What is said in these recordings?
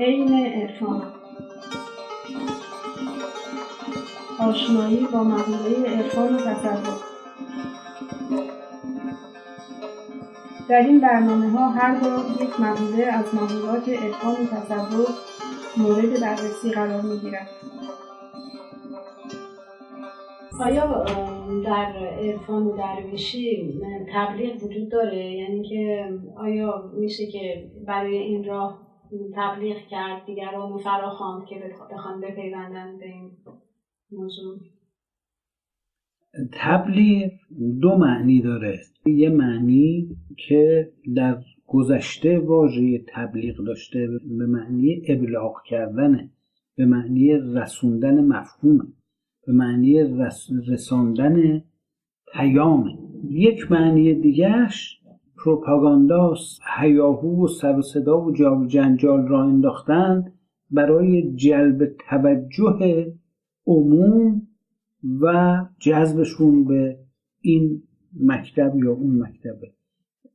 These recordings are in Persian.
عین عرفان. آشنایی با مقوله عرفان و تصوف. در این برنامه ها هر بار یک مقوله از مقولات عرفان و تصوف مورد بررسی قرار می گیرد. آیا در عرفان و درویشی تبلیغ وجود داره؟ یعنی که آیا میشه که برای این راه تبلیغ کرد. دیگران رو فراخواند که بخوان بپیوندن به این موضوع. تبلیغ دو معنی داره. یه معنی که در گذشته واژه تبلیغ داشته به معنی ابلاغ کردنه به معنی رسوندن مفهومه به معنی رساندن پیامه یک معنی دیگهش پروپاگانداست هیاهو و سر و صدا و جال جنجال را انداختن برای جلب توجه عموم و جذبشون به این مکتب یا اون مکتبه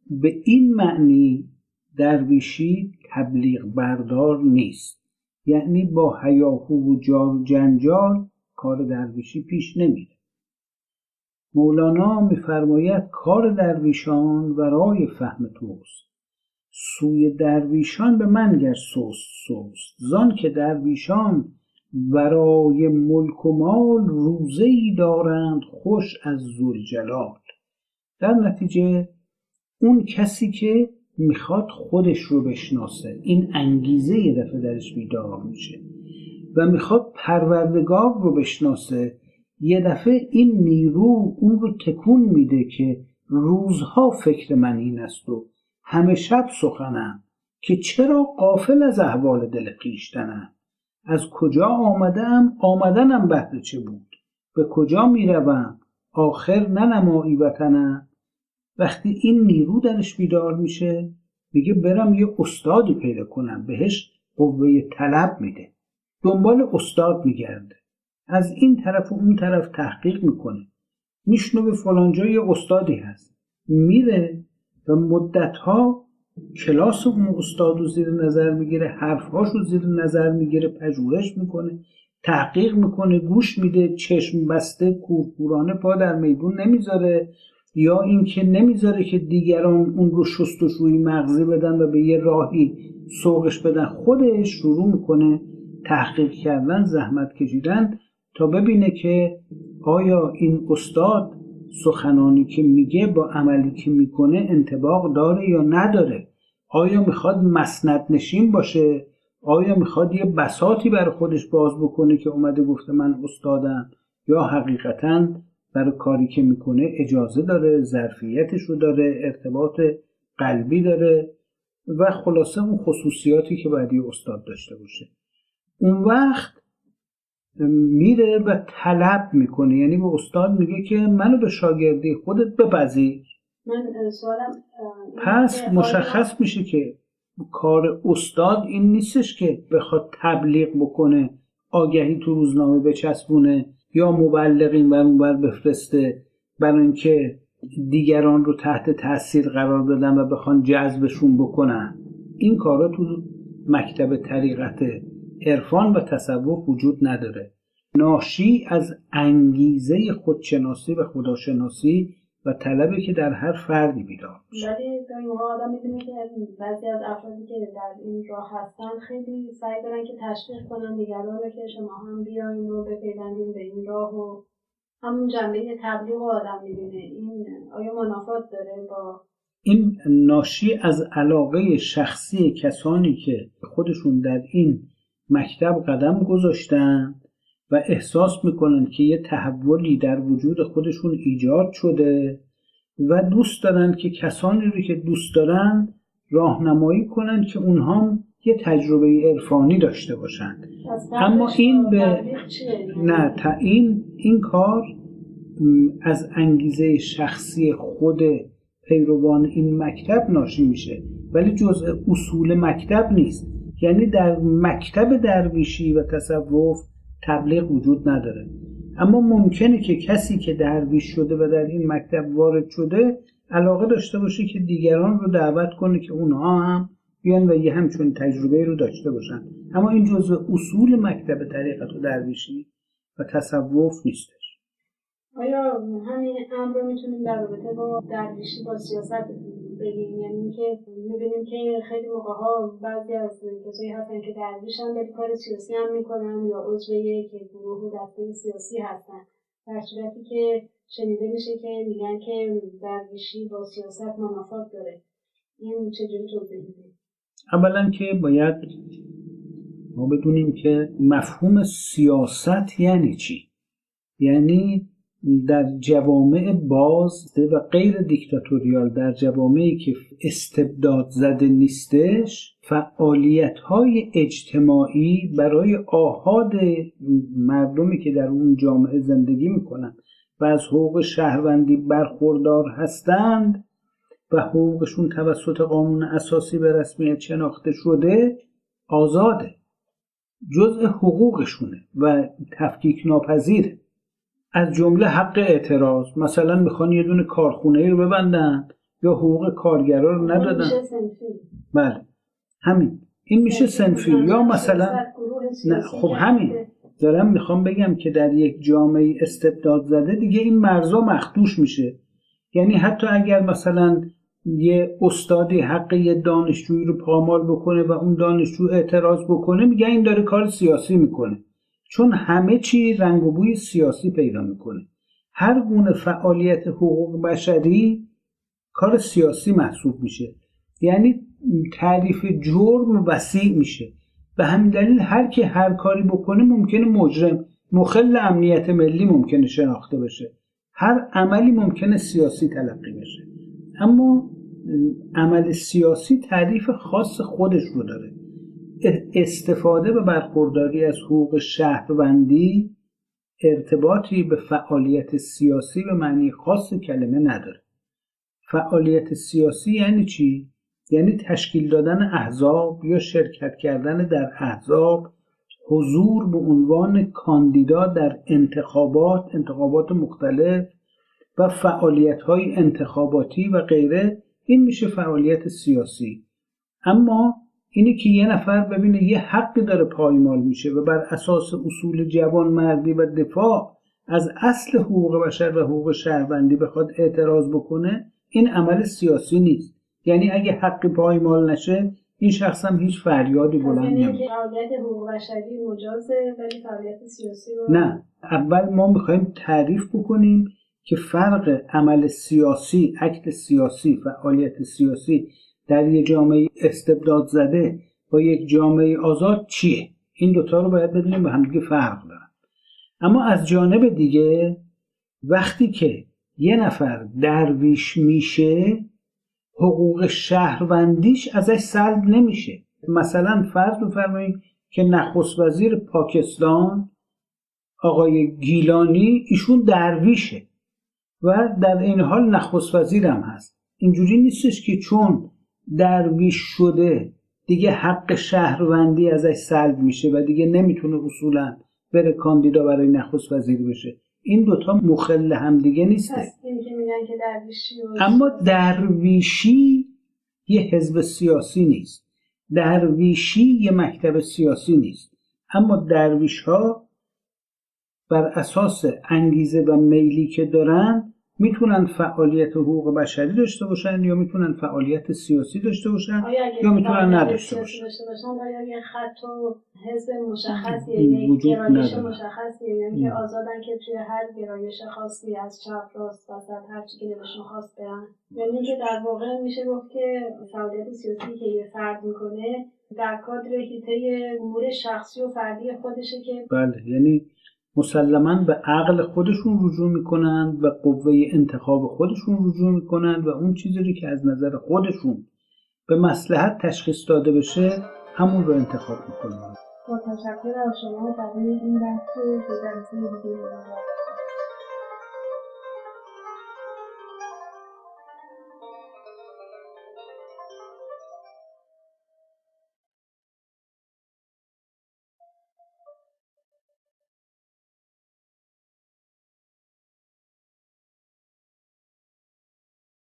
به این معنی درویشی تبلیغ بردار نیست. یعنی با هیاهو و جال جنجال کار درویشی پیش نمیره. مولانا میفرماید کار درویشان ورای فهم توست. سوی درویشان به من گر سوست سوست زان که درویشان برای ملک و مال روزه ای دارند خوش از زلجلال در نتیجه اون کسی که می‌خواد خودش رو بشناسه این انگیزه یه دفعه درش بیدار میشه. و می‌خواد پروردگار رو بشناسه یه دفعه این نیرو اون رو تکون میده که روزها فکر من این است و همه شب سخنم که چرا قافل از احوال دل خیشتنم از کجا آمدم؟ آمدنم بهر چه بود؟ به کجا می‌روم؟ آخر ننمایی وطنم. وقتی این نیرو درش بیدار میشه میگه برم یه استادی پیدا کنم بهش قوه طلب میده. دنبال استاد میگرده. از این طرف و اون طرف تحقیق می‌کنه. به فلانجا یه استادی هست. میره و مدتها کلاس اون استاد رو زیر نظر می‌گیره حرفهاش رو زیر نظر می‌گیره پژوهش می‌کنه تحقیق می‌کنه گوش میده چشم بسته کورکورانه پا در میدون نمی‌ذاره یا اینکه نمی‌ذاره که دیگران اون رو شستشوی مغزی بدن و به یه راهی سوقش بدن. خودش شروع می‌کنه تحقیق کردن زحمت کشیدن. تا ببینه که آیا این استاد سخنانی که میگه با عملی که می‌کنه انتباق داره یا نداره؟ آیا می‌خواد مسند نشین باشه؟ آیا می‌خواد یه بساتی بر خودش باز بکنه که اومده گفته من استادم؟ یا حقیقتا برای کاری که می‌کنه اجازه داره ظرفیتش رو داره ارتباط قلبی داره و خلاصه اون خصوصیاتی که باید یه استاد داشته باشه. اون وقت میره و طلب می‌کنه. یعنی به استاد میگه که منو به شاگردی خودت بپذیر. من سوالم پس مشخص میشه که کار استاد این نیستش که بخواد تبلیغ بکنه آگهی تو روزنامه بچسبونه یا مبلغین بر اون بر بفرسته برای اینکه دیگران رو تحت تاثیر قرار بدن و بخوان جذبشون بکنن. این کارا تو مکتب طریقت عرفان و تصوف وجود نداره. ناشی از انگیزه خودشناسی و خداشناسی و طلبه که در هر فردی بیدار میشه. ولی آدم می‌دونه که بعضی از افرادی که در این راه هستن خیلی سعی دارن که تشویق کنن دیگران رو که شما هم بیاین و بپیوندین به این راه و همون جنبه تبلیغ آدم می‌بینه. این آیا منافات داره با این ناشی از علاقه شخصی کسانی که خودشون در این مکتب قدم گذاشتن و احساس می‌کنن که یه تحولی در وجود خودشون ایجاد شده و دوست دارن که کسانی رو که دوست دارن راهنمایی کنن که اونها یه تجربه عرفانی داشته باشن. اما این به نه تا این این کار از انگیزه شخصی خود پیروان این مکتب ناشی میشه. ولی جزء اصول مکتب نیست. یعنی در مکتب درویشی و تصوف تبلیغ وجود نداره. اما ممکنه که کسی که درویش شده و در این مکتب وارد شده علاقه داشته باشه که دیگران رو دعوت کنه که اونها هم بیان و یه همچون تجربه رو داشته باشن. اما این جزء اصول مکتب طریقت و درویشی و تصوف نیستش آیا همین امر رو می‌تونیم در رابطه با درویشی با سیاست بگیم؟ یعنی که می‌بینیم که خیلی موقع ها بعضی از کسایی هستن که درویشن ولی کار سیاسی هم می‌کنن یا عضو یک گروه و دسته سیاسی هستن. در صورتی که شنیده میشه که میگن که درویشی با سیاست منافات داره. این چجوری توضیح اولا که باید ما بدونیم که مفهوم سیاست یعنی چی؟ یعنی در جوامع باز و غیر دیکتاتوریال در جوامعی که استبداد زده نیستش فعالیت های اجتماعی برای آهاد مردمی که در اون جامعه زندگی می‌کنن و از حقوق شهروندی برخوردار هستند و حقوقشون توسط قانون اساسی به رسمیت شناخته شده آزاده. جزء حقوقشونه و تفکیک ناپذیره از جمله حق اعتراض. مثلا می‌خوان یه دونه کارخونه رو ببندن یا حقوق کارگرا رو ندادن. بله. همین. این میشه سنفی. یا مثلا نه خب همین. دارم می‌خوام بگم که در یک جامعه استبداد زده دیگه این مرزا مخدوش میشه. یعنی حتی اگر مثلا یه استادی حق یه دانشجویی رو پامال بکنه و اون دانشجو اعتراض بکنه میگه این داره کار سیاسی می‌کنه. چون همه چی رنگ و بوی سیاسی پیدا می‌کنه. هر گونه فعالیت حقوق بشری کار سیاسی محسوب میشه. یعنی تعریف جرم وسیع میشه. به همین دلیل هر کی هر کاری بکنه ممکنه مجرم مخل امنیت ملی ممکنه شناخته بشه. هر عملی ممکنه سیاسی تلقی بشه. اما عمل سیاسی تعریف خاص خودش رو داره. استفاده و برخورداری از حقوق شهروندی ارتباطی به فعالیت سیاسی به معنی خاص کلمه نداره. فعالیت سیاسی یعنی چی؟ یعنی تشکیل دادن احزاب یا شرکت کردن در احزاب حضور به عنوان کاندیدا در انتخابات انتخابات مختلف و فعالیت های انتخاباتی و غیره. این میشه فعالیت سیاسی. اما اینه که یه نفر ببینه یه حقی داره پایمال میشه و بر اساس اصول جوان مردی و دفاع از اصل حقوق بشر و حقوق شهروندی بخواد اعتراض بکنه این عمل سیاسی نیست. یعنی اگه حقی پایمال نشه این شخص هم هیچ فریادی بلند نمیشه فعالیت حقوق بشری مجازه ولی فعالیت سیاسی رو نه. اول ما می‌خوایم تعریف بکنیم که فرق عمل سیاسی اکت سیاسی فعالیت سیاسی در یک جامعه استبداد زده با یک جامعه آزاد چیه؟ این دوتا رو باید بدونیم به همدیگه فرق دارن. اما از جانب دیگه وقتی که یه نفر درویش میشه حقوق شهروندیش ازش سلب نمیشه. مثلا فرض بفرمایید که نخست وزیر پاکستان آقای گیلانی ایشون درویشه و در این حال نخست وزیرم هست. اینجوری نیستش که چون درویش شده. دیگه حق شهروندی ازش سلب میشه و دیگه نمی‌تونه اصولا بره کاندیدا برای نخست وزیر بشه. این دوتا مخل هم دیگه نیسته. اما درویشی یه حزب سیاسی نیست. درویشی یه مکتب سیاسی نیست. اما درویش ها بر اساس انگیزه و میلی که دارن می‌تونن فعالیت حقوق بشری داشته باشن یا می‌تونن فعالیت سیاسی داشته باشن یا می‌تونن نداشته باشن؟ آیا خط و حزب مشخصی یک گرایش مشخصی یعنی که آزادن که توی هر گرایش خاصی از چپ راست وسط هر چی که دلشون خواست برن. یعنی که در واقع میشه گفت که فعالیت سیاسی که یه فرد می‌کنه در کادر هیته امور شخصی و فردی خودشه که بله یعنی مسلما به عقل خودشون رجوع می‌کنند و قوه انتخاب خودشون رجوع می‌کنند و اون چیزی که از نظر خودشون به مسلحت تشخیص داده بشه همون رو انتخاب می‌کنند با تشکر از شما برای این بحث و